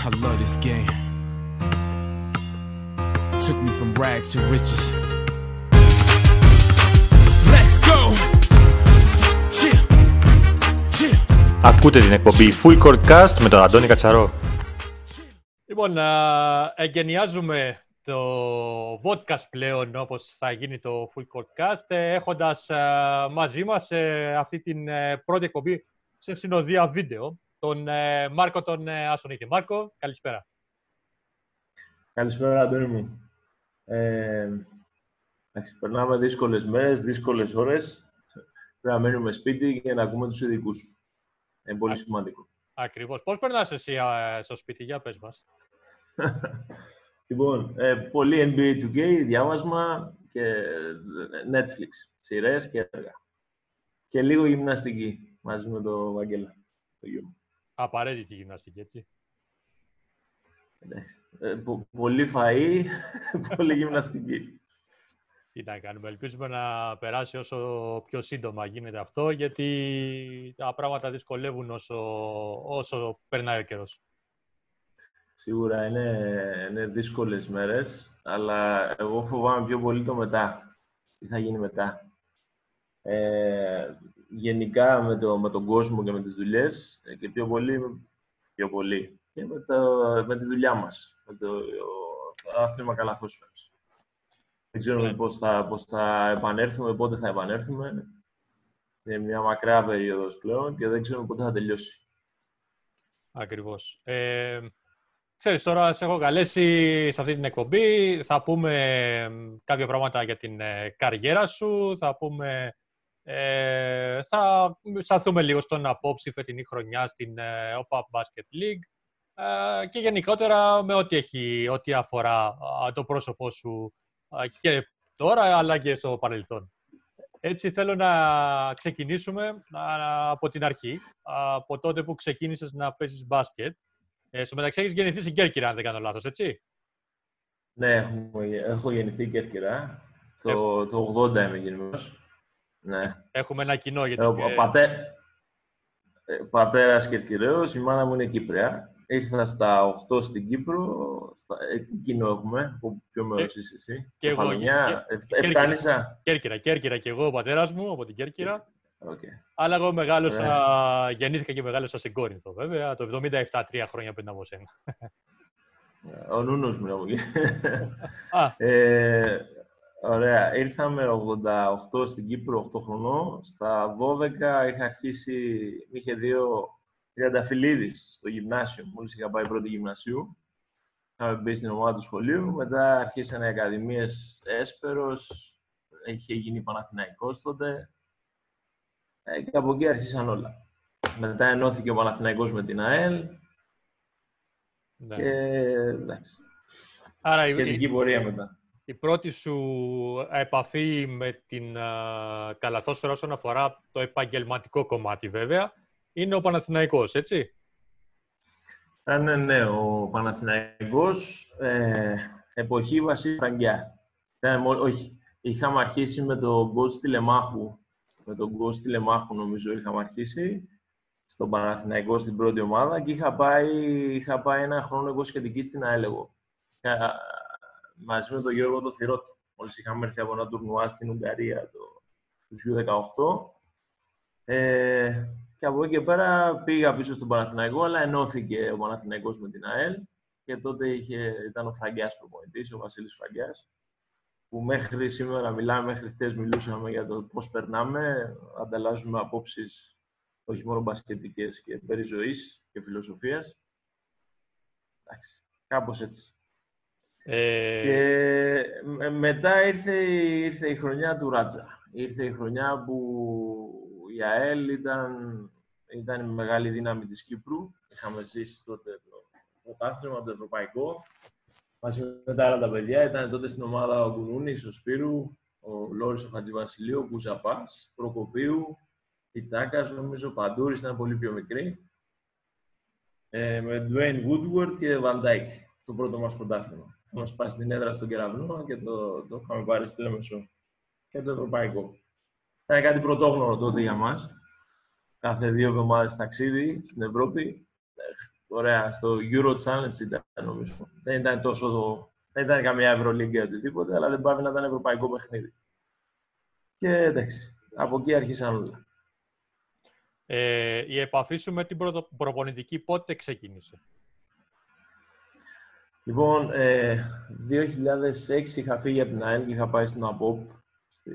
I love this game. Took me from rags to riches. Let's go! Chill. Chill. Ακούτε την εκπομπή Full Court Cast με τον Αντώνη Κατσαρό. Λοιπόν, α, εγκαινιάζουμε το podcast πλέον όπως θα γίνει το Full Podcast ε, έχοντας α, μαζί μας ε, αυτή την ε, πρώτη εκπομπή σε συνοδεία βίντεο τον ε, Μάρκο τον ε, Άσονίτη. Μάρκο, καλησπέρα. Καλησπέρα, Αντώνη μου. Ε, εντάξει, περνάμε δύσκολες μέρες, δύσκολες ώρες. Πρέπει να μένουμε σπίτι για να ακούμε τους ειδικούς. Είναι πολύ σημαντικό. Ακριβώς. Πώς περνάς εσύ α, στο σπίτι, για πες μας. λοιπόν, ε, πολύ NBA 2K, διάβασμα και Netflix, σειρές και έργα. Και λίγο γυμναστική μαζί με το Βαγγέλα, το γιο μου. Απαραίτητη γυμναστική, έτσι. Εντάξει. Ε, πο- πολύ φαΐ, πολύ γυμναστική. Τι να κάνουμε. Ελπίζουμε να περάσει όσο πιο σύντομα γίνεται αυτό, γιατί τα πράγματα δυσκολεύουν όσο, όσο περνάει ο καιρός. Σίγουρα είναι, είναι δύσκολες μέρες, αλλά εγώ φοβάμαι πιο πολύ το μετά. Τι θα γίνει μετά. Ε, γενικά με, το, με τον κόσμο και με τις δουλειές ε, και πιο πολύ, πιο πολύ και με, το, με τη δουλειά μας, με το, το άθλημα καλαθόσφαιρας. Δεν ξέρουμε Ναι. πώς θα, πώς θα επανέλθουμε, πότε θα επανέλθουμε. Είναι μια μακρά περίοδος πλέον και δεν ξέρουμε πότε θα τελειώσει. Ακριβώς. Ε, ξέρεις, τώρα σε έχω καλέσει σε αυτή την εκπομπή. Θα πούμε μ, κάποια πράγματα για την ε, καριέρα σου. Θα πούμε... Ε, θα σταθούμε λίγο στον απόψη φετινή χρονιά στην ε, OPAP Basket League ε, και γενικότερα με ό,τι έχει, ό,τι αφορά α, το πρόσωπό σου α, και τώρα αλλά και στο παρελθόν. Έτσι θέλω να ξεκινήσουμε α, από την αρχή, από τότε που ξεκίνησες να παίζεις μπάσκετ. Ε, στο μεταξύ έχεις γεννηθεί στην Κέρκυρα, αν δεν κάνω λάθος, έτσι; Ναι, έχω, έχω γεννηθεί Κέρκυρα. Το, το 80 είμαι γεννημένος. Ναι. Έχουμε ένα κοινό γιατί... Ε, ο ε, πατέ... ε, πατέρας Κερκυραίος, η μάνα μου είναι Κύπρια. Ήρθα στα 8 στην Κύπρο. Στα... Ε, τι κοινό έχουμε, από ποιο μέρος είσαι εσύ; και εγώ, Κεφαλονιά, και- Εφ- Κέρκυρα. Εφτάνησα. Κέρκυρα, Κέρκυρα και εγώ ο πατέρας μου από την Κέρκυρα. Οκ. Αλλά εγώ μεγάλωσα, γεννήθηκα και μεγάλωσα στην Κόρινθο, βέβαια, το 77, τρία χρόνια πριν από σένα. Ο Νούνος μου είναι από εκεί. Α, Ε, ωραία. Ήρθαμε 88 στην Κύπρο, 8 χρονών. Στα 12 είχα αρχίσει, με είχε δύο τριανταφυλλίδης στο γυμνάσιο. Μόλις είχα πάει πρώτη γυμνασίου. Είχαμε μπει στην ομάδα του σχολείου. Μετά αρχίσανε οι ακαδημίες Έσπερος. Είχε γίνει Παναθηναϊκός τότε. Ε, και από εκεί άρχισαν όλα. Μετά ενώθηκε ο Παναθηναϊκός με την ΑΕΛ. ναι. Και εντάξει, Άρα η- σχετική πορεία μετά. Η πρώτη σου επαφή με την α, καλαθόσφαιρα όσον αφορά το επαγγελματικό κομμάτι βέβαια είναι ο Παναθηναϊκός, έτσι; Α, ναι, ναι, ο Παναθηναϊκός, ε, εποχή Βασίλη Φραγκιά. Ήταν μο- όχι, είχαμε αρχίσει με τον coach Τηλεμάχου. Με τον coach Τηλεμάχου νομίζω είχαμε αρχίσει στον Παναθηναϊκό στην πρώτη ομάδα και είχα πάει, είχα πάει ένα χρόνο εγώ σχετική στην ΑΕΛ εγώ. Είχα- μαζί με τον Γιώργο το Θηρότη. Μόλις είχαμε έρθει από ένα τουρνουά στην Ουγγαρία το, τους U18. Ε, και από εκεί και πέρα πήγα πίσω στον Παναθηναϊκό, αλλά ενώθηκε ο Παναθηναϊκός με την ΑΕΛ και τότε είχε, ήταν ο Φραγκιάς προπονητής, ο Βασίλης Φραγκιάς, που μέχρι σήμερα μιλάμε, μέχρι χτες μιλούσαμε για το πώς περνάμε, ανταλλάζουμε απόψεις όχι μόνο μπασκετικές και περί ζωής και φιλοσοφίας. Εντάξει, κάπως έτσι. Ε, Και με- μετά ήρθε, η- ήρθε η χρονιά του Ράτζα. Ήρθε η χρονιά που η ΑΕΛ ήταν, ήταν η μεγάλη δύναμη της Κύπρου. Είχαμε ζήσει τότε το πρωτάθλημα, το ευρωπαϊκό. Μαζί με τα άλλα τα παιδιά ήταν τότε στην ομάδα ο Κουνούνης, ο Σπύρου, ο Λόρης ο Χατζηβασιλείου, ο Κουζαπάς, Προκοπίου, η Τάκας, νομίζω ο Παντούρης ήταν πολύ πιο μικρή. Ε, με Dwayne Woodward και Van Dijk, το πρώτο μας πρωτάθλημα. Είχαμε σπάσει την έδρα στον Κεραυνό και το, το είχαμε πάρει στη Λέμεσο. Και το ευρωπαϊκό. Ήταν κάτι πρωτόγνωρο τότε για μας. Κάθε δύο εβδομάδες ταξίδι στην Ευρώπη. ωραία, στο Euro Challenge ήταν νομίζω. Δεν ήταν τόσο, δεν ήταν καμία Ευρωλίγκα ή οτιδήποτε, αλλά δεν πάει να ήταν ευρωπαϊκό παιχνίδι. Και εντάξει, από εκεί άρχισαν όλα. Ε, η επαφή σου με την πρωτο- προπονητική πότε ξεκίνησε; Λοιπόν, ε, 2006 είχα φύγει από την ΑΕΛ και είχα πάει στον ΑΠΟΠ στη,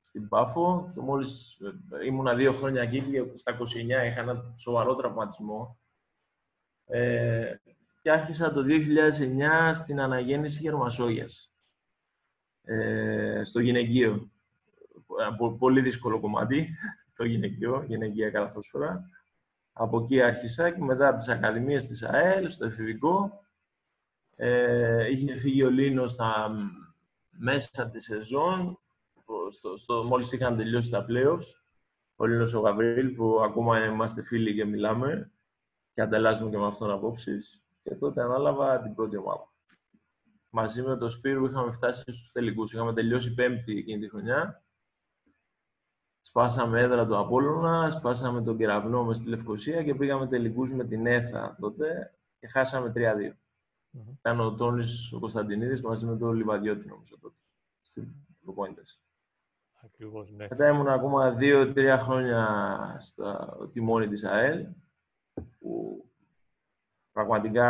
στην Πάφο και μόλις ε, ήμουνα δύο χρόνια εκεί και στα 29 είχα ένα σοβαρό τραυματισμό ε, και άρχισα το 2009 στην αναγέννηση Γερμασόγιας ε, στο γυναικείο. Ένα πο- πολύ δύσκολο κομμάτι το γυναικείο, γυναικεία καλαθόσφαιρα. Από εκεί άρχισα και μετά από τις ακαδημίες της ΑΕΛ, στο εφηβικό, ε, είχε φύγει ο Λίνος στα μέσα της σεζόν, στο, στο, μόλις είχαν τελειώσει τα playoffs. Ο Λίνος ο Γαβρίλ, που ακόμα είμαστε φίλοι και μιλάμε και ανταλλάσσουμε και με αυτόν απόψεις. Και τότε ανάλαβα την πρώτη ομάδα. Μαζί με τον Σπύρου είχαμε φτάσει στους τελικούς. Είχαμε τελειώσει πέμπτη εκείνη τη χρονιά. Σπάσαμε έδρα του Απόλλωνα, σπάσαμε τον Κεραυνό μες στη Λευκοσία και πήγαμε τελικούς με την ΕΘΑ τότε και χάσαμε 3-2. Μμμ. Ήταν ο Τόνης ο Κωνσταντινίδης μαζί με τον Λιβαδιώτη νομίζω τότε. Στην προπόνητες. Ακριβώς, ναι. Μετά ήμουν ακόμα δύο-τρία χρόνια στο τιμόνι της ΑΕΛ που πραγματικά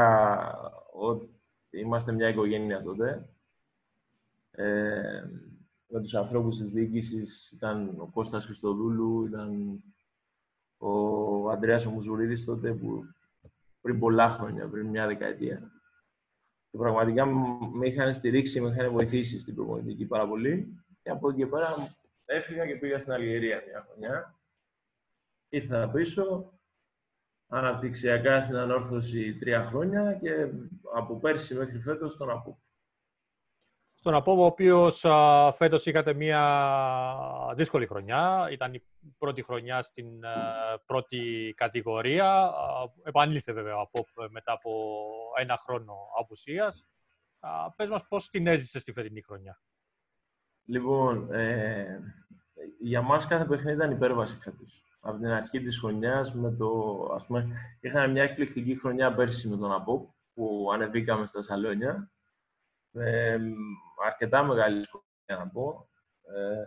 ο- είμαστε μια οικογένεια τότε. Ε, με τους ανθρώπους της διοίκησης ήταν ο Κώστας Χριστοδούλου, ήταν ο Ανδρέας ο Μουζουρίδης τότε που πριν πολλά χρόνια, πριν μια δεκαετία. Και πραγματικά μ- με είχαν στηρίξει, με είχαν βοηθήσει στην προπονητική πάρα πολύ. Και από εκεί και πέρα έφυγα και πήγα στην Αλγερία μια χρονιά. Ήρθα πίσω, αναπτυξιακά στην ανόρθωση τρία χρόνια και από πέρσι μέχρι φέτος στον ΑΠΟΠ. Στον Απόβο, ο οποίος φέτος είχατε μια δύσκολη χρονιά. Ήταν η πρώτη χρονιά στην α, πρώτη κατηγορία. Α, Επανήλθε βέβαια ο Απόπ μετά από ένα χρόνο απουσίας. Α, Πες μας πώς την έζησες στη φετινή χρονιά. Λοιπόν, ε, για μας κάθε παιχνίδι ήταν υπέρβαση φέτος. Από την αρχή της χρονιάς, με το, ας πούμε, είχαμε μια εκπληκτική χρονιά πέρσι με τον ΑΠΟΠ, που ανεβήκαμε στα σαλόνια. Με αρκετά μεγάλη δυσκολία να πω. Ε,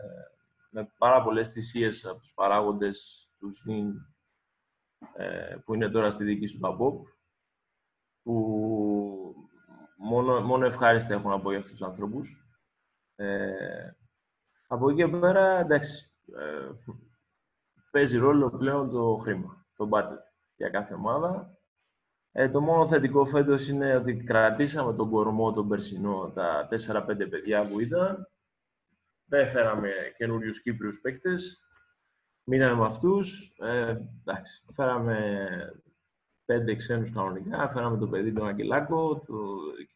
με πάρα πολλές θυσίες από τους παράγοντες του ΣΝΙΝ, ε, που είναι τώρα στη δική σου του ΑΠΟΠ, που μόνο, μόνο ευχάριστα έχω να πω για αυτούς τους ανθρώπους. Ε, από εκεί και πέρα, εντάξει, ε, παίζει ρόλο πλέον το χρήμα, το budget για κάθε ομάδα. Ε, το μόνο θετικό φέτος είναι ότι κρατήσαμε τον κορμό τον περσινό, τα 4-5 παιδιά που ήταν. Δεν φέραμε καινούριους Κύπριους παίκτες. Μείναμε με αυτούς. Ε, εντάξει, φέραμε πέντε ξένους κανονικά. Φέραμε το παιδί τον Αγγελάκο. Το...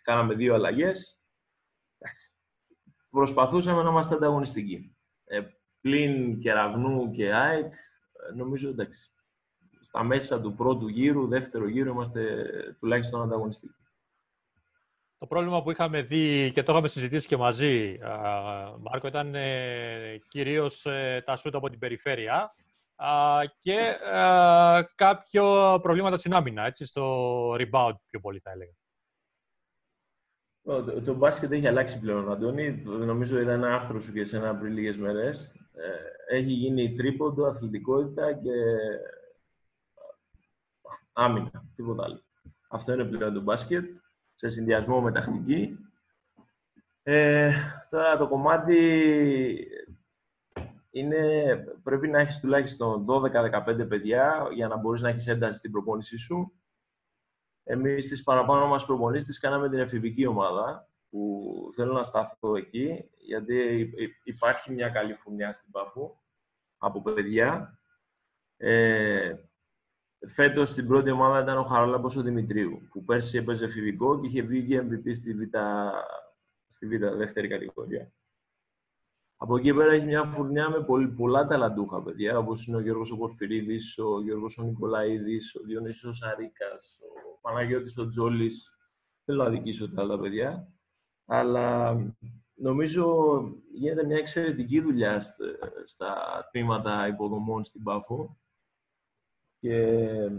Κάναμε δύο αλλαγές προσπαθούσαμε να είμαστε ανταγωνιστικοί. Ε, πλην Κεραυνού και ΑΕΚ, ε, νομίζω εντάξει. Στα μέσα του πρώτου γύρου, δεύτερο γύρου, είμαστε τουλάχιστον ανταγωνιστικοί. Το πρόβλημα που είχαμε δει και το είχαμε συζητήσει και μαζί, α, Μάρκο, ήταν ε, κυρίως ε, τα σούτ από την περιφέρεια α, και α, κάποιο προβλήματα στην άμυνα, έτσι, στο rebound πιο πολύ θα έλεγα. Το, το, το μπάσκετ έχει αλλάξει πλέον, Αντώνη. Νομίζω είδα ένα άρθρος σου και εσένα πριν λίγες μέρες. Ε, έχει γίνει τρίποντο, αθλητικότητα και άμυνα, τίποτα άλλο. Αυτό είναι πλέον το μπάσκετ, σε συνδυασμό με τακτική. Ε, τώρα το κομμάτι είναι, πρέπει να έχεις τουλάχιστον 12-15 παιδιά για να μπορείς να έχεις ένταση στην προπόνησή σου. Εμείς τις παραπάνω μας προπονήσεις τις κάναμε την εφηβική ομάδα, που θέλω να σταθώ εκεί, γιατί υπάρχει μια καλή φουνιά στην Παφού από παιδιά. Ε, φέτος στην πρώτη ομάδα ήταν ο Χαράλαμπος ο Δημητρίου, που πέρσι έπαιζε εφηβικό και είχε βγει και MVP στη Β, στη Β δεύτερη κατηγορία. Από εκεί πέρα έχει μια φουρνιά με πολύ, πολλά ταλαντούχα παιδιά, όπως είναι ο Γιώργος ο Πορφυρίδης, ο Γιώργος ο Νικολαίδης, ο Διονύσης ο Σαρίκας, ο Παναγιώτης ο Τζόλης. Δεν θέλω να δικήσω τα άλλα παιδιά. Αλλά νομίζω γίνεται μια εξαιρετική δουλειά στα τμήματα υποδομών στην Πάφο. Και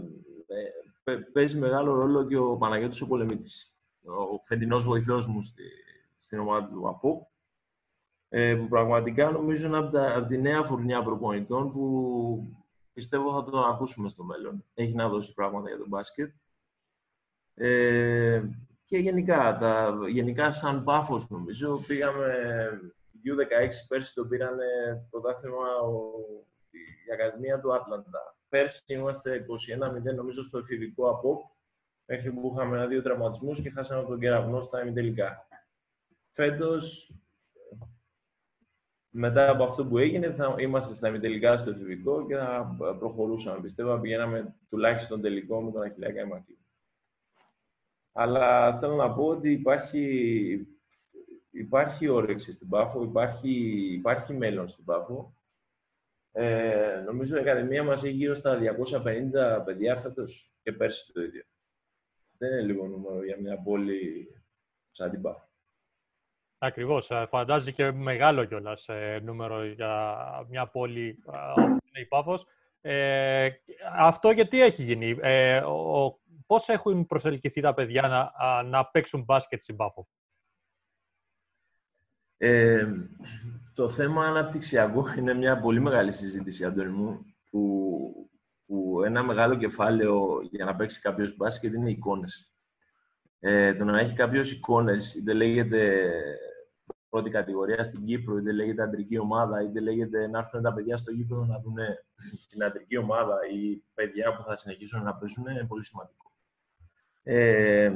παι- παίζει μεγάλο ρόλο και ο Παναγιώτης ο Πολεμίτης, ο φετινός βοηθός μου στη, στην ομάδα του ΑΠΟ, ε, που πραγματικά νομίζω είναι από, τα, από τη νέα φουρνιά προπονητών που πιστεύω θα τον ακούσουμε στο μέλλον. Έχει να δώσει πράγματα για τον μπάσκετ. Ε, και γενικά, τα, γενικά σαν πάφος νομίζω, πήγαμε U16 πέρσι το πήραν πρωτάθλημα ο- η Ακαδημία του Άτλαντα. Πέρσι είμαστε 21-0 νομίζω στο εφηβικό από μέχρι που είχαμε ένα-δύο τραυματισμούς και χάσαμε από τον κεραυνό στα ημιτελικά. Φέτος, μετά από αυτό που έγινε, θα είμαστε στα ημιτελικά στο εφηβικό και θα προχωρούσαμε. Πιστεύω να πηγαίναμε τουλάχιστον τελικό με τον Αχιλιακά Ημακή. Αλλά θέλω να πω ότι υπάρχει, υπάρχει όρεξη στην Πάφο, υπάρχει, υπάρχει μέλλον στην Πάφο. Ε, νομίζω η Ακαδημία μας έχει γύρω στα 250 παιδιά φέτος και πέρσι το ίδιο. Δεν είναι λίγο νούμερο για μια πόλη σαν την Πάφο. Ακριβώς. Ε, Φαντάζει και μεγάλο κιόλας νούμερο για μια πόλη α, όπως είναι η Πάφος. Ε, αυτό γιατί έχει γίνει; Ε, ο, πώς έχουν προσελκυθεί τα παιδιά να, α, να παίξουν μπάσκετ στην Πάφο; Ε, το θέμα αναπτυξιακό είναι μια πολύ μεγάλη συζήτηση, Αντώνη μου, που, που ένα μεγάλο κεφάλαιο για να παίξει κάποιος μπάσκετ είναι οι εικόνες. Ε, το να έχει κάποιος εικόνες, είτε λέγεται πρώτη κατηγορία στην Κύπρο, είτε λέγεται αντρική ομάδα, είτε λέγεται να έρθουν τα παιδιά στο γήπεδο να δουν την αντρική ομάδα ή παιδιά που θα συνεχίσουν να παίζουν, είναι πολύ σημαντικό. Ε,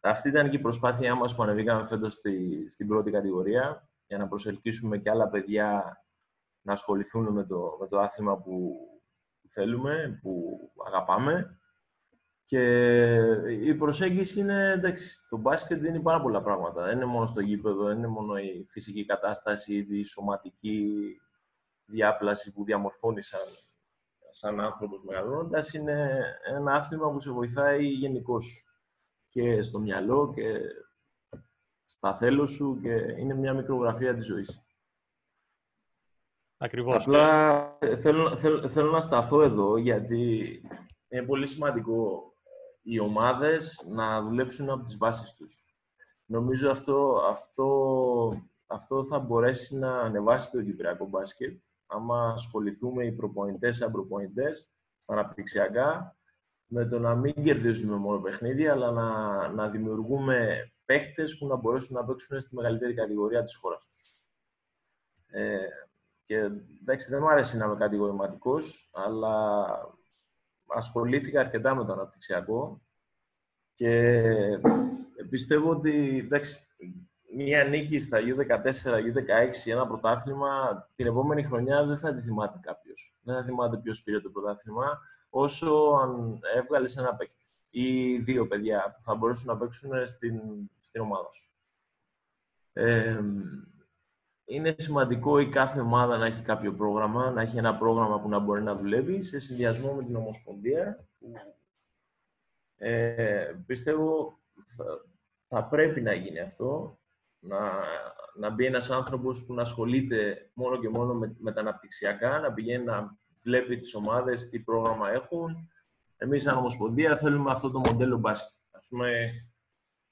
αυτή ήταν και η προσπάθειά μας που ανεβήκαμε φέτος στη, στην πρώτη κατηγορία για να προσελκύσουμε και άλλα παιδιά να ασχοληθούν με το, με το άθλημα που θέλουμε, που αγαπάμε. Και η προσέγγιση είναι, εντάξει, το μπάσκετ δίνει πάρα πολλά πράγματα. Δεν είναι μόνο στο γήπεδο, δεν είναι μόνο η φυσική κατάσταση, η σωματική διάπλαση που διαμορφώνει σαν, σαν άνθρωπος μεγαλώνοντας. Είναι ένα άθλημα που σε βοηθάει γενικώς και στο μυαλό και στα θέλω σου και είναι μια μικρογραφία της ζωής. Ακριβώς. Απλά ε, θέλω, θέλω, θέλω να σταθώ εδώ γιατί είναι πολύ σημαντικό οι ομάδες να δουλέψουν από τις βάσεις τους. Νομίζω αυτό, αυτό, αυτό θα μπορέσει να ανεβάσει το κυπριακό μπάσκετ άμα ασχοληθούμε οι προπονητές σαν προπονητές στα αναπτυξιακά με το να μην κερδίζουμε μόνο παιχνίδια, αλλά να, να δημιουργούμε παίχτες που να μπορέσουν να παίξουν στη μεγαλύτερη κατηγορία της χώρας τους. Ε, και εντάξει, δεν μου άρεσε να είμαι κατηγορηματικός, αλλά ασχολήθηκα αρκετά με το αναπτυξιακό και πιστεύω ότι εντάξει, μία νίκη στα U14, U16, ένα πρωτάθλημα, την επόμενη χρονιά δεν θα τη θυμάται κάποιος. Δεν θα θυμάται ποιος πήρε το πρωτάθλημα, όσο αν έβγαλες ένα παίκτη ή δύο παιδιά που θα μπορέσουν να παίξουν στην, στην ομάδα σου. Ε, είναι σημαντικό η κάθε ομάδα να έχει κάποιο πρόγραμμα, να έχει ένα πρόγραμμα που να μπορεί να δουλεύει σε συνδυασμό με την Ομοσπονδία. Που, ε, πιστεύω θα, θα πρέπει να γίνει αυτό, να, να μπει ένας άνθρωπος που να ασχολείται μόνο και μόνο με, με τα αναπτυξιακά, να πηγαίνει να βλέπει τις ομάδες, τι πρόγραμμα έχουν. Εμείς σαν Ομοσπονδία θέλουμε αυτό το μοντέλο μπάσκετ. Ας πούμε,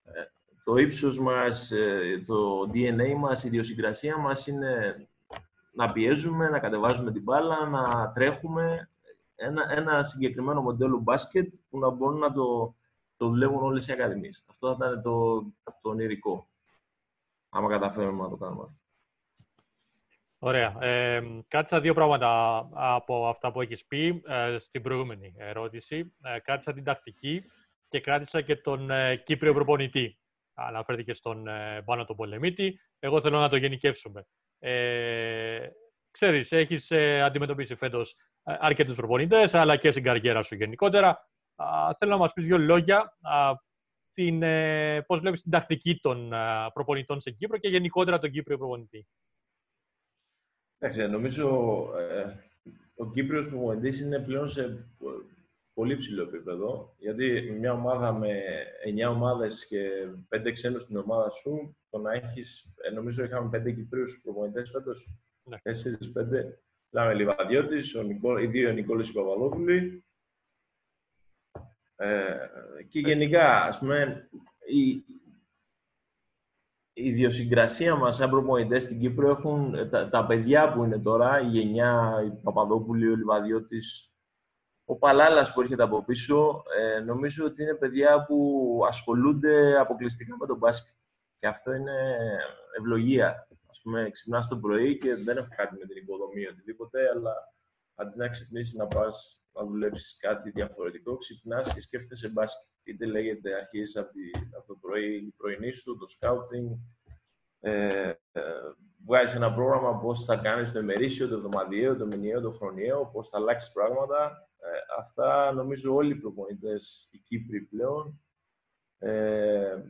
ε, το ύψος μας, ε, το DNA μας, η ιδιοσυγκρασία μας είναι να πιέζουμε, να κατεβάζουμε την μπάλα, να τρέχουμε. Ένα, ένα συγκεκριμένο μοντέλο μπάσκετ που να μπορούν να το, το δουλεύουν όλες οι ακαδημίες. Αυτό θα ήταν το, το ονειρικό, άμα καταφέρουμε να το κάνουμε αυτό. Ωραία. Ε, κράτησα δύο πράγματα από αυτά που έχεις πει ε, στην προηγούμενη ερώτηση. Ε, κράτησα την τακτική και κράτησα και τον ε, Κύπριο προπονητή. Αναφέρθηκε στον ε, Πάνο τον Πολεμίτη. Εγώ θέλω να το γενικεύσουμε. Ε, ξέρεις, έχεις ε, αντιμετωπίσει φέτος ε, αρκετούς προπονητές, αλλά και στην καριέρα σου γενικότερα. Α, θέλω να μας πεις δύο λόγια α, την, ε, πώς βλέπεις την τακτική των α, προπονητών στην Κύπρο και γενικότερα τον Κύπριο προπονητή. Εντάξει, νομίζω ε, ο Κύπριος προπονητής είναι πλέον σε πολύ ψηλό επίπεδο. Γιατί μια ομάδα με 9 ομάδες και 5 ξένους στην ομάδα σου, το να έχεις, ε, νομίζω είχαμε 5 Κυπρίους προπονητές φέτος, Ναι. 4-5. Λάμε Λιβαδιώτης, ο Νικό, οι δύο Νικόλες Παπαδόπουλοι. Ε, και γενικά, ας πούμε, η, η ιδιοσυγκρασία μας σαν προπονητές στην Κύπρο έχουν τα, τα παιδιά που είναι τώρα, η γενιά, η Παπαδόπουλη, ο Λιβαδιώτης, ο Παλάλας που έρχεται από πίσω, ε, νομίζω ότι είναι παιδιά που ασχολούνται αποκλειστικά με τον μπάσκετ. Και αυτό είναι ευλογία. Ας πούμε, ξυπνάς το πρωί και δεν έχω κάτι με την υποδομή ή οτιδήποτε, αλλά αντί να ξυπνήσεις να πας να δουλέψεις κάτι διαφορετικό, ξυπνάς και σκέφτεσαι μπάσκετ. Είτε λέγεται αρχίζει από, από, το πρωί, η πρωινή σου, το scouting, ε, ε, βγάζεις ένα πρόγραμμα πώς θα κάνεις το ημερήσιο, το εβδομαδιαίο, το μηνιαίο, το χρονιαίο, πώς θα αλλάξεις πράγματα. Ε, αυτά νομίζω όλοι οι προπονητές, οι Κύπροι πλέον, ε,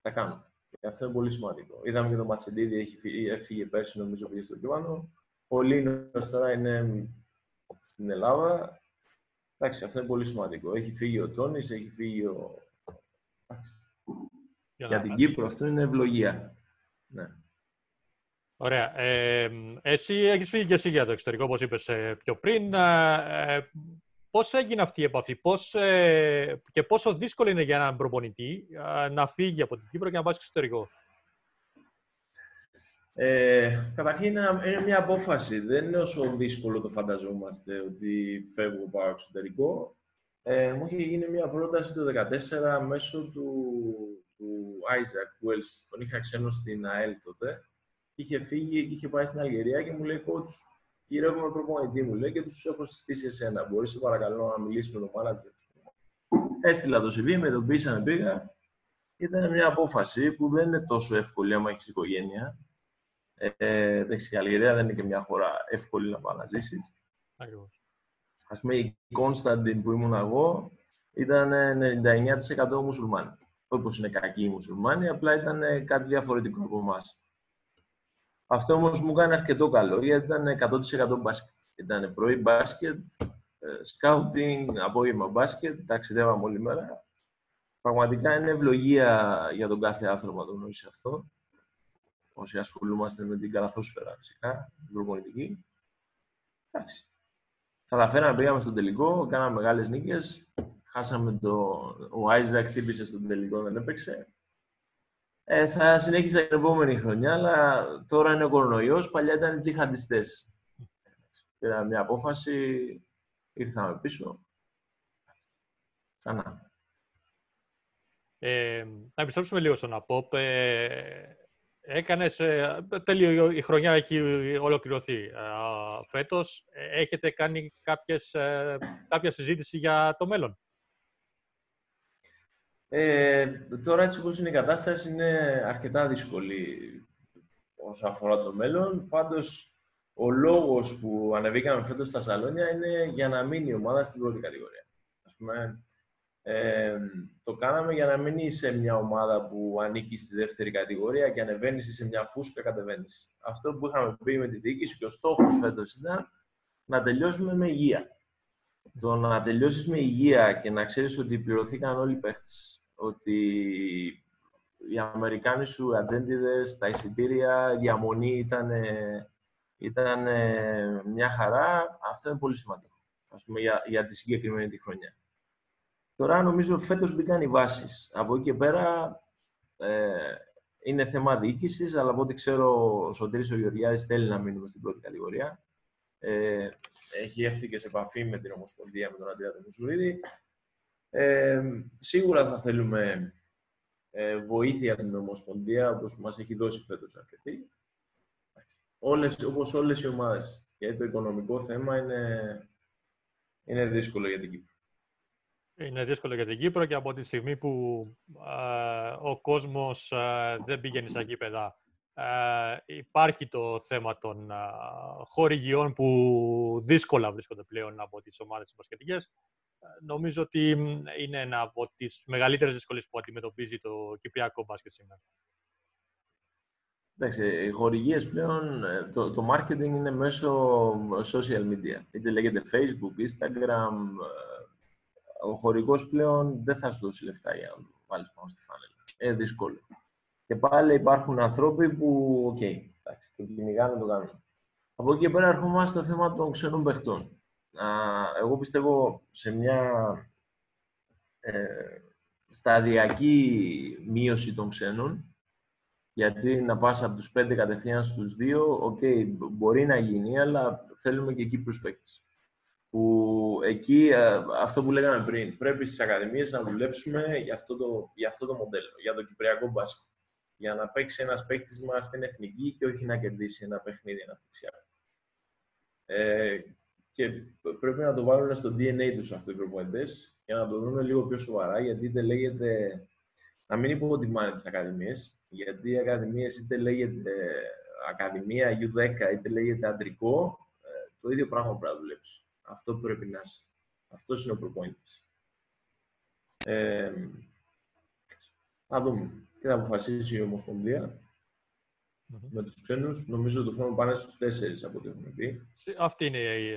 τα κάνουν. Και αυτό είναι πολύ σημαντικό. Είδαμε και το Ματσεντίδη έφυγε πέρσι, νομίζω, πήγε στο Λίβανο. Ο Λίνος τώρα είναι στην Ελλάδα. Εντάξει, αυτό είναι πολύ σημαντικό. Έχει φύγει ο Τόνις, έχει φύγει ο... Για, Για την Κύπρο αυτό είναι ευλογία. Ναι. Ωραία. Ε, εσύ έχεις φύγει και εσύ για το εξωτερικό, όπως είπες ε, πιο πριν. Ε, ε, πώς έγινε αυτή η επαφή; Πώς, ε, και πόσο δύσκολο είναι για έναν προπονητή να φύγει από την Κύπρο και να πάει στο εξωτερικό; Ε, καταρχήν είναι μια απόφαση. Δεν είναι όσο δύσκολο το φανταζόμαστε ότι φεύγω πάω εξωτερικό. Ε, μου είχε γίνει μια πρόταση το 2014 μέσω του, του Isaac Wells. Τον είχα ξένο στην ΑΕΛ τότε. Είχε φύγει και είχε πάει στην Αλγερία και μου λέει coach, γυρεύουμε προπονητή μου λέει και τους έχω συστήσει εσένα. Μπορείς παρακαλώ να μιλήσεις με τον manager. Έστειλα το CV, με τον πείσανε, πήγα. Ήταν μια απόφαση που δεν είναι τόσο εύκολη άμα έχεις οικογένεια. Ε, η Αλγερία δεν είναι και μια χώρα εύκολη να πάει να ζήσει. Α πούμε, η Κόνσταντιν που ήμουν εγώ ήταν 99% μουσουλμάνοι. Όπως είναι κακοί οι μουσουλμάνοι, απλά ήταν κάτι διαφορετικό από εμάς. Αυτό όμως μου έκανε αρκετό καλό, γιατί ήταν 100% μπάσκετ. Ήταν πρωί μπάσκετ, σκάουτινγκ, απόγευμα μπάσκετ, ταξιδεύαμε όλη μέρα. Πραγματικά είναι ευλογία για τον κάθε άνθρωπο να το γνωρίσει αυτό όσοι ασχολούμαστε με την καλαθόσφαιρα φυσικά, την προπονητική. Εντάξει. Καταφέραμε, πήγαμε στον τελικό, κάναμε μεγάλες νίκες. Χάσαμε το... Ο Άιζακ χτύπησε στον τελικό, δεν έπαιξε. Ε, θα συνέχισα την επόμενη χρονιά, αλλά τώρα είναι ο κορονοϊός, παλιά ήταν οι τζιχαντιστές. Πήρα μια απόφαση, ήρθαμε πίσω. Ξανά. Ε, να επιστρέψουμε λίγο στον ΑΠΟΠ. Ε, Έκανες, ε, τέλειο η χρονιά έχει ολοκληρωθεί ε, φέτος. Ε, έχετε κάνει κάποιες, κάποια συζήτηση για το μέλλον; Ε, τώρα έτσι όπως είναι η κατάσταση είναι αρκετά δύσκολη όσον αφορά το μέλλον. Πάντως, ο λόγος που ανεβήκαμε φέτος στα σαλόνια είναι για να μείνει η ομάδα στην πρώτη κατηγορία. Ας πούμε, ε, το κάναμε για να μην είσαι μια ομάδα που ανήκει στη δεύτερη κατηγορία και ανεβαίνεις σε μια φούσκα κατεβαίνεις. Αυτό που είχαμε πει με τη διοίκηση και ο στόχος φέτος ήταν να τελειώσουμε με υγεία. Το να τελειώσεις με υγεία και να ξέρεις ότι πληρωθήκαν όλοι οι παίχτες. Ότι οι Αμερικάνοι σου ατζέντιδες, τα εισιτήρια, η διαμονή ήταν, ήταν μια χαρά. Αυτό είναι πολύ σημαντικό ας πούμε, για, για τη συγκεκριμένη τη χρονιά. Τώρα νομίζω φέτος μπήκαν οι βάσεις. Από εκεί και πέρα ε, είναι θέμα διοίκησης, αλλά από ό,τι ξέρω ο Σωτήρης ο Γεωργιάδης θέλει να μείνουμε στην πρώτη κατηγορία. Ε, έχει έρθει και σε επαφή με την Ομοσπονδία, με τον Αντρέα Μουσουρίδη. Ε, σίγουρα θα θέλουμε ε, βοήθεια από την Ομοσπονδία, όπως μας έχει δώσει φέτος αρκετή. Όλες, όπως όλες οι ομάδες. Γιατί το οικονομικό θέμα είναι, είναι δύσκολο για την Κύπρο. Είναι δύσκολο για την Κύπρο και από τη στιγμή που ο κόσμος δεν πηγαίνει στα γήπεδα υπάρχει το θέμα των χορηγιών που δύσκολα βρίσκονται πλέον από τις ομάδες της μπασκετικές. Νομίζω ότι είναι ένα από τις μεγαλύτερες δυσκολίες που αντιμετωπίζει το κυπριακό μπάσκετ σήμερα. Εντάξει, οι χορηγίες πλέον, ε, το, το marketing είναι μέσω social media. Είτε λέγεται Facebook, Instagram, ο χορηγός πλέον δεν θα σου δώσει λεφτά για να το βάλεις πάνω στη φάνελα. Είναι δύσκολο. Και πάλι υπάρχουν άνθρωποι που, OK, okay, εντάξει, το κυνηγάνε, το κάνουν. Από εκεί και πέρα ερχόμαστε στο θέμα των ξένων παιχτών. εγώ πιστεύω σε μια σταδιακή μείωση των ξένων, γιατί να πας από τους πέντε κατευθείαν στους δύο, οκ, μπορεί να γίνει, αλλά θέλουμε και Κύπριους παίκτες. Που εκεί, ε, αυτό που λέγαμε πριν, πρέπει στις ακαδημίες να δουλέψουμε για αυτό το, για αυτό το μοντέλο, για το κυπριακό μπάσκετ. Για να παίξει ένας παίκτης μας στην εθνική και όχι να κερδίσει ένα παιχνίδι αναπτυξιακό. Ε, και πρέπει να το βάλουν στο DNA τους αυτοί οι προπονητές για να το δούμε λίγο πιο σοβαρά, γιατί είτε λέγεται να μην υποτιμάνε τις ακαδημίες, γιατί οι ακαδημίες είτε λέγεται Ακαδημία U10 είτε λέγεται αντρικό, ε, το ίδιο πράγμα πρέπει να δουλέψει. Αυτό πρέπει να είσαι. Αυτός είναι ο προπόνητης. Ε, να δούμε τι θα αποφασίσει η ομοσπονδια με τους ξένους. Νομίζω ότι το χρόνο πάνε στους τέσσερις από ό,τι έχουμε πει. Αυτή είναι η,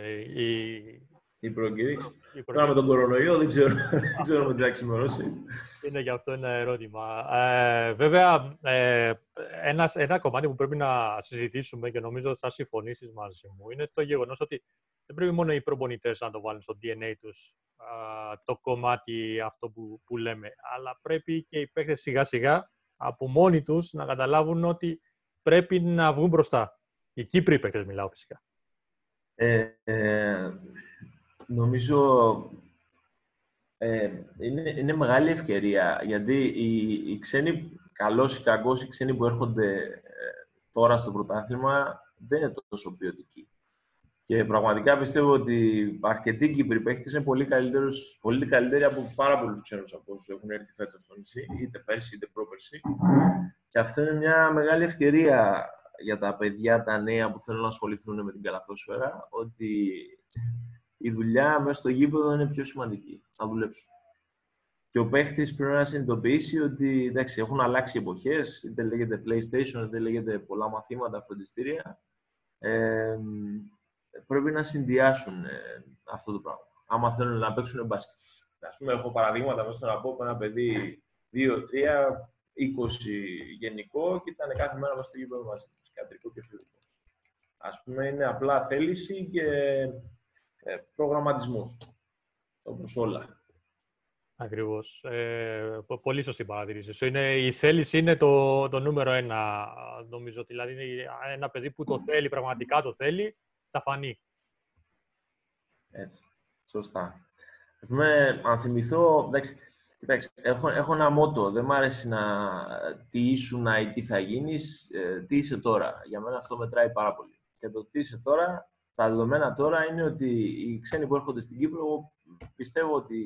η, η προκήρυξη. Τώρα με τον κορονοϊό δεν ξέρω, δεν ξέρω με τι θα ξημερώσει. Είναι γι' αυτό ένα ερώτημα. Ε, βέβαια, ε, ένας, ένα κομμάτι που πρέπει να συζητήσουμε και νομίζω ότι θα συμφωνήσεις μαζί μου είναι το γεγονός ότι δεν πρέπει μόνο οι προπονητές να το βάλουν στο DNA τους το κομμάτι αυτό που, που λέμε, αλλά πρέπει και οι παίχτε σιγά σιγά από μόνοι τους να καταλάβουν ότι πρέπει να βγουν μπροστά. Οι Κύπροι παίχτε μιλάω φυσικά. Ε, ε, νομίζω ε, είναι, είναι μεγάλη ευκαιρία γιατί οι, οι ξένοι, καλός ή κακός, οι ξένοι που έρχονται ε, τώρα στο πρωτάθλημα δεν είναι τόσο ποιοτικοί. Και πραγματικά πιστεύω ότι αρκετοί Κύπροι παίχτε είναι πολύ, καλύτερος, πολύ καλύτεροι από πάρα πολλούς ξένους από όσους έχουν έρθει φέτος στο νησί, είτε πέρσι είτε πρόπερσι. Και αυτό είναι μια μεγάλη ευκαιρία για τα παιδιά, τα νέα που θέλουν να ασχοληθούν με την καλαθόσφαιρα, ότι η δουλειά μέσα στο γήπεδο είναι πιο σημαντική. Να δουλέψουν. Και ο παίχτη πρέπει να συνειδητοποιήσει ότι εντάξει, έχουν αλλάξει εποχές, είτε λέγεται PlayStation, είτε λέγεται πολλά μαθήματα, φροντιστήρια. Ε, πρέπει να συνδυάσουν ε, αυτό το πράγμα. Άμα θέλουν να παίξουν μπάσκετ. Α πούμε, έχω παραδείγματα μέσα στον από ένα παιδί 2-3, 20 γενικό και ήταν κάθε μέρα μέσα στο γήπεδο μαζί τους, κεντρικό και φιλικό. Α πούμε, είναι απλά θέληση και ε, προγραμματισμός, όπως όλα. Ακριβώς. Ε, πολύ σωστή παρατηρήση. Είναι, η θέληση είναι το, το νούμερο ένα, νομίζω. Δηλαδή, ένα παιδί που το θέλει, πραγματικά το θέλει, θα φανεί. Έτσι. Σωστά. πούμε, αν θυμηθώ, εντάξει, κοιτάξτε, έχω, έχω ένα μότο. Δεν μ' αρέσει να τι ήσουν ή τι θα γίνεις, ε, τι είσαι τώρα. Για μένα αυτό μετράει πάρα πολύ. Και το τι είσαι τώρα τα δεδομένα τώρα είναι ότι οι ξένοι που έρχονται στην Κύπρο πιστεύω ότι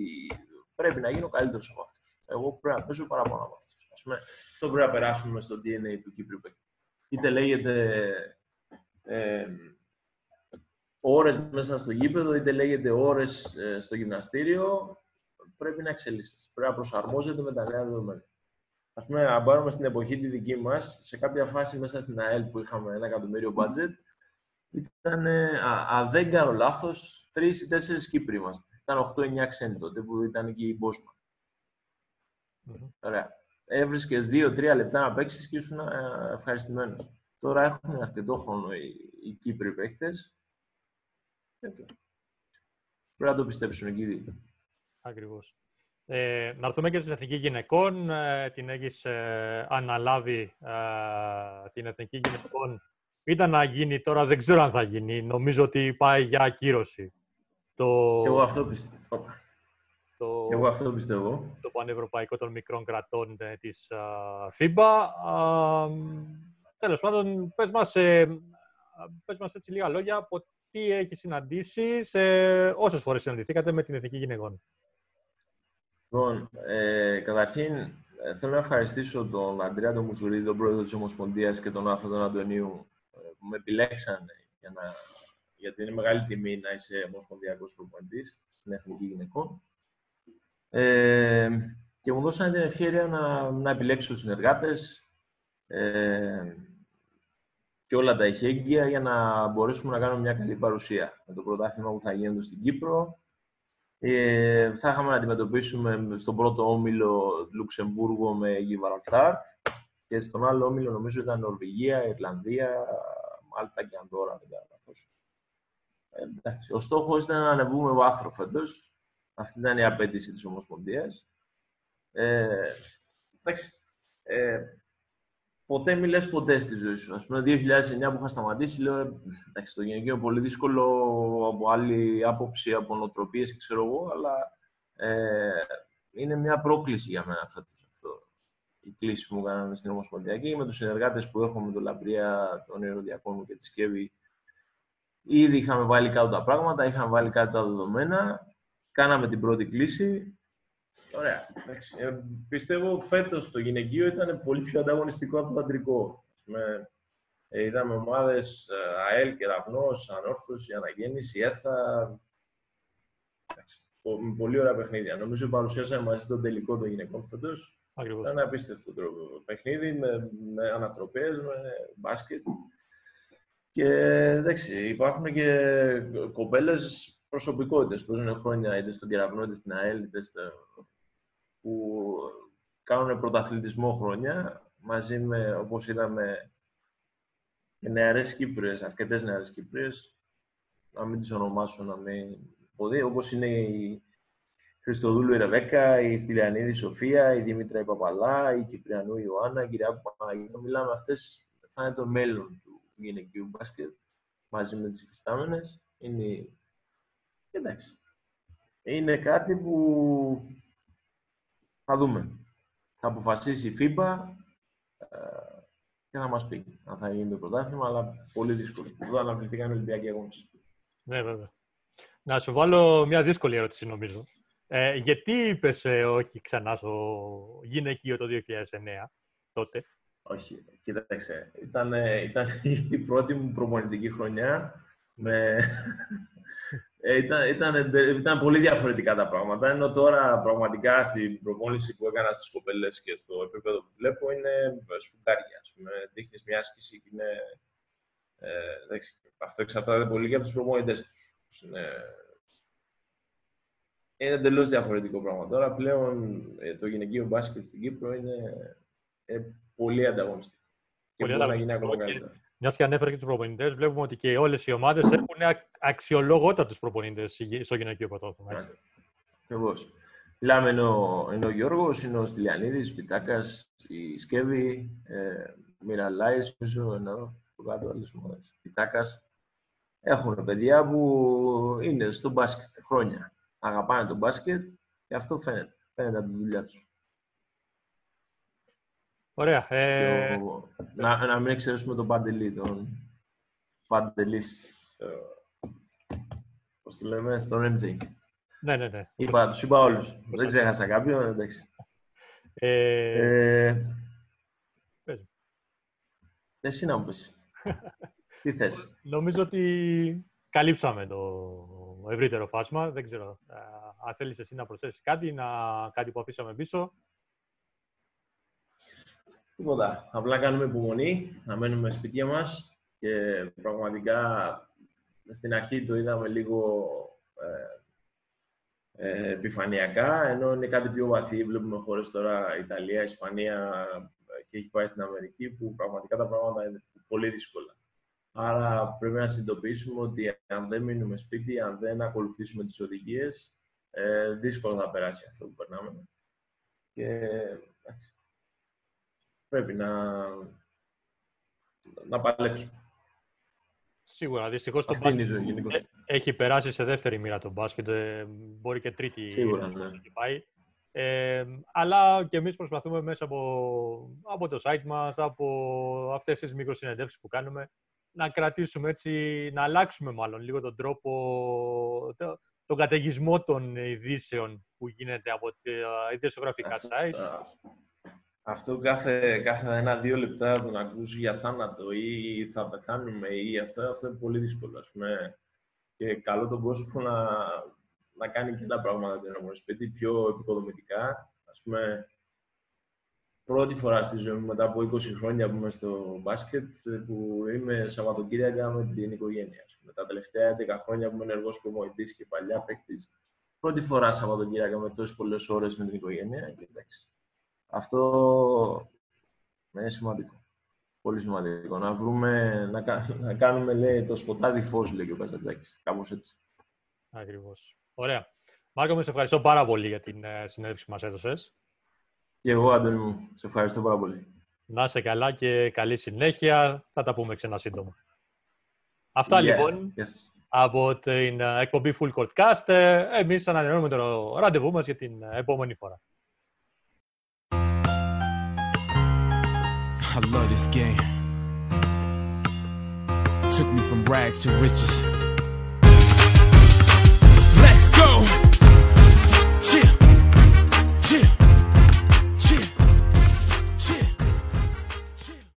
πρέπει να γίνω καλύτερος από αυτούς. Εγώ πρέπει να παίζω παραπάνω από αυτούς. αυτό πρέπει να περάσουμε στο DNA του Κύπρου Είτε λέγεται ε, ώρες μέσα στο γήπεδο, είτε λέγεται ώρες ε, στο γυμναστήριο, πρέπει να εξελίσσεις. Πρέπει να προσαρμόζεται με τα νέα δεδομένα. Α πούμε, αν πάρουμε στην εποχή τη δική μας, σε κάποια φάση μέσα στην ΑΕΛ που είχαμε ένα εκατομμύριο budget, ήταν, αν δεν κάνω λάθος, τρεις ή τέσσερις Κύπροι είμαστε. Ήταν 8-9 ξένοι τότε που ήταν εκεί η Μπόσμαν. Mm-hmm. Ωραία. Έβρισκες δύο-τρία λεπτά να παίξεις και ήσουν ευχαριστημένος. Τώρα έχουν αρκετό χρόνο οι, οι Κύπροι παίχτε. Πρέπει να το πιστέψουν εκεί. Ακριβώς. Ε, να έρθουμε και στην Εθνική Γυναικών. Ε, την έχεις ε, αναλάβει ε, την Εθνική Γυναικών ήταν να γίνει, τώρα δεν ξέρω αν θα γίνει. Νομίζω ότι πάει για ακύρωση. Το... Εγώ αυτό πιστεύω. Το... Εγώ αυτό πιστεύω. Το πανευρωπαϊκό των μικρών κρατών ε, της FIBA. τέλος πάντων, πες μας, ε, πες μας έτσι λίγα λόγια από τι έχει συναντήσει, ε, όσες φορές συναντηθήκατε με την Εθνική Γυναικών. Λοιπόν, ε, καταρχήν ε, θέλω να ευχαριστήσω τον Αντρέα τον Μουσουρίδη, τον πρόεδρο της Ομοσπονδίας και τον Άφρο τον Αντωνίου που με επιλέξανε για να, γιατί είναι μεγάλη τιμή να είσαι ομοσπονδιακός προπονητής στην Εθνική Γυναικών. Ε, και μου δώσανε την ευκαιρία να, να επιλέξω συνεργάτες ε, και όλα τα ηχέγγυα για να μπορέσουμε να κάνουμε μια καλή παρουσία με το πρωτάθλημα που θα γίνεται στην Κύπρο. Ε, θα είχαμε να αντιμετωπίσουμε στον πρώτο όμιλο Λουξεμβούργο με Γιβαραλτάρ και στον άλλο όμιλο νομίζω ήταν Νορβηγία, Ιρλανδία, Μάλτα και Ανδόρα, δεν κάνω ε, ο στόχος ήταν να ανεβούμε βάθρο φέτος. Αυτή ήταν η απέτηση της Ομοσπονδίας. Ε, εντάξει, ε, ποτέ μη λες ποτέ στη ζωή σου. Ας πούμε, 2009 που είχα σταματήσει, λέω, «Ε, εντάξει, το γυναικείο είναι πολύ δύσκολο από άλλη άποψη, από νοοτροπίες, ξέρω εγώ, αλλά ε, είναι μια πρόκληση για μένα φέτος αυτό. Η κλίση που μου κάνανε στην Ομοσπονδιακή με τους συνεργάτες που έχω με τον Λαμπρία, τον Ιεροδιακόνο και τη Σκεύη. Ήδη είχαμε βάλει κάτω τα πράγματα, είχαμε βάλει κάτω τα δεδομένα, κάναμε την πρώτη κλίση. Ωραία. εντάξει. Ε, πιστεύω φέτος το γυναικείο ήταν πολύ πιο ανταγωνιστικό από το αντρικό. Ας πούμε, ε, είδαμε ομάδες ε, ΑΕΛ, Κεραυνός, Ανόρθωση, Αναγέννηση, ΕΘΑ. Εντάξει, πο- με πολύ ωραία παιχνίδια. Νομίζω παρουσιάσαμε μαζί τον τελικό των γυναικών φέτος. Ακριβώς. Ήταν ένα απίστευτο τρόπο. Παιχνίδι με, με ανατροπές, με μπάσκετ. Και εντάξει, υπάρχουν και κοπέλες προσωπικότητες που ζουν χρόνια είτε στον Κεραυνό, είτε στην ΑΕΛ, είτε στο... που κάνουν πρωταθλητισμό χρόνια μαζί με, όπως είδαμε, και νεαρές Κύπριες, αρκετές νεαρές Κύπριες, να μην τις ονομάσω, να μην πω δει, όπως είναι η Χριστοδούλου η Ρεβέκα, η Στυλιανίδη Σοφία, η Δήμητρα η Παπαλά, η Κυπριανού η Ιωάννα, η Κυριάκου Παναγία. Μιλάμε αυτές, θα είναι το μέλλον του γυναικείου μπάσκετ μαζί με τις υφιστάμενες. Είναι, εντάξει, είναι κάτι που θα δούμε. Θα αποφασίσει η FIBA ε, και θα μας πει αν θα γίνει το πρωτάθλημα, αλλά πολύ δύσκολο. Εδώ αναβληθήκαν οι Ολυμπιακοί Αγώνες. Ναι, βέβαια. Να σου βάλω μια δύσκολη ερώτηση, νομίζω. Ε, γιατί είπες ε, όχι ξανά στο γυναικείο το 2009, τότε; Όχι, κοίταξε. Ήταν, ήταν η πρώτη μου προπονητική χρονιά. Με... Ε, ήταν, ήταν, ήταν πολύ διαφορετικά τα πράγματα. Ενώ τώρα πραγματικά στην προπόνηση που έκανα στις κοπέλες και στο επίπεδο που βλέπω είναι σφουγγάρια. Ας πούμε. Δείχνεις μια άσκηση και είναι... Ε, εντάξει, αυτό εξαρτάται πολύ και από τους προπονητές τους. Είναι, είναι εντελώς διαφορετικό πράγμα. Τώρα πλέον ε, το γυναικείο μπάσκετ στην Κύπρο είναι, είναι πολύ ανταγωνιστικό. Και Πολύ μπορεί να γίνει ανταγωνιστικό ακόμα και- καλύτερα. Μιας και ανέφερε και τους προπονητές, βλέπουμε ότι και όλες οι ομάδες έχουν ακ- αξιολόγότατου προπονητές στο γυναικείο πρωτόθλημα. έτσι. Ακριβώς. Μιλάμε είναι ο, είναι ο Γιώργος, είναι ο Στυλιανίδης, Πιτάκας, η Σκεύη, ε, Μιραλάης, νομίζω, ενώ το κάτω άλλες ομάδες. Πιτάκας. Έχουν παιδιά που είναι στο μπάσκετ χρόνια. Αγαπάνε το μπάσκετ και αυτό φαίνεται. Φαίνεται από τη δουλειά τους. Ωραία. Και Ε, ο- να, να μην εξαιρέσουμε τον Παντελή, τον Παντελής, στο, πώς το λέμε, στον NJ. ναι, ναι, ναι. Είπα, τους είπα όλους. Δεν ξέχασα κάποιον, εντάξει. Ε, Ε, Πες μου. εσύ να μου πεις. Τι θες; Νομίζω ότι καλύψαμε το ευρύτερο φάσμα. Δεν ξέρω ε, αν θέλεις εσύ να προσθέσεις κάτι, να, κάτι που αφήσαμε πίσω. Τίποτα. Απλά κάνουμε υπομονή, να μένουμε σπίτια μας και πραγματικά στην αρχή το είδαμε λίγο ε, ε, επιφανειακά, ενώ είναι κάτι πιο βαθύ. Βλέπουμε χώρες τώρα, Ιταλία, Ισπανία ε, και έχει πάει στην Αμερική, που πραγματικά τα πράγματα είναι πολύ δύσκολα. Άρα πρέπει να συνειδητοποιήσουμε ότι αν δεν μείνουμε σπίτι, αν δεν ακολουθήσουμε τις οδηγίες, ε, δύσκολα θα περάσει αυτό που περνάμε. Και εντάξει, πρέπει να, να παλέψουμε. Σίγουρα, δυστυχώς το Αυτή είναι η μπάσκετ ζωή γενικώς. έχει περάσει σε δεύτερη μοίρα το μπάσκετ. ε, Μπορεί και τρίτη Σίγουρα, όπως ναι. έχει πάει. Ε, αλλά και εμείς προσπαθούμε μέσα από, από το site μας, από αυτές τις μικροσυνεντεύξεις που κάνουμε, να κρατήσουμε έτσι, να αλλάξουμε μάλλον λίγο τον τρόπο, το, τον καταιγισμό των ειδήσεων που γίνεται από τα ειδησιογραφικά Αυτό- site. Α, Αυτό κάθε, κάθε ένα-δύο λεπτά τον ακούσει για θάνατο ή θα πεθάνουμε ή αυτό, αυτό είναι πολύ δύσκολο. Ας πούμε. Και καλό τον κόσμο να, να κάνει και τα πράγματα του ενωμένου σπίτι πιο επικοδομητικά. Ας πούμε, πρώτη φορά στη ζωή μου μετά από 20 χρόνια που είμαι στο μπάσκετ που είμαι Σαββατοκύριακα με την οικογένεια. Ας πούμε. Τα τελευταία 11 χρόνια που είμαι ενεργός προπονητής και παλιά παίκτης, πρώτη φορά Σαββατοκύριακα με τόσες πολλές ώρες με την οικογένεια. Και, εντάξει, αυτό είναι σημαντικό. Πολύ σημαντικό. Να βρούμε, να, να κάνουμε λέει, το σκοτάδι φως, λέει και ο Καζατζάκης. Κάπως έτσι. Ακριβώς. Ωραία. Μάρκο, με σε ευχαριστώ πάρα πολύ για την ε, συνέντευξη που μας έδωσες. Και εγώ, Αντώνη μου. Σε ευχαριστώ πάρα πολύ. Να είσαι καλά και καλή συνέχεια. Θα τα πούμε ξανά σύντομα. Αυτά λοιπόν από την ε, εκπομπή Full Court Cast. Εμείς ανανεώνουμε το ραντεβού μας για την ε, επόμενη φορά. I love this game. Took me from rags to riches. Let's go!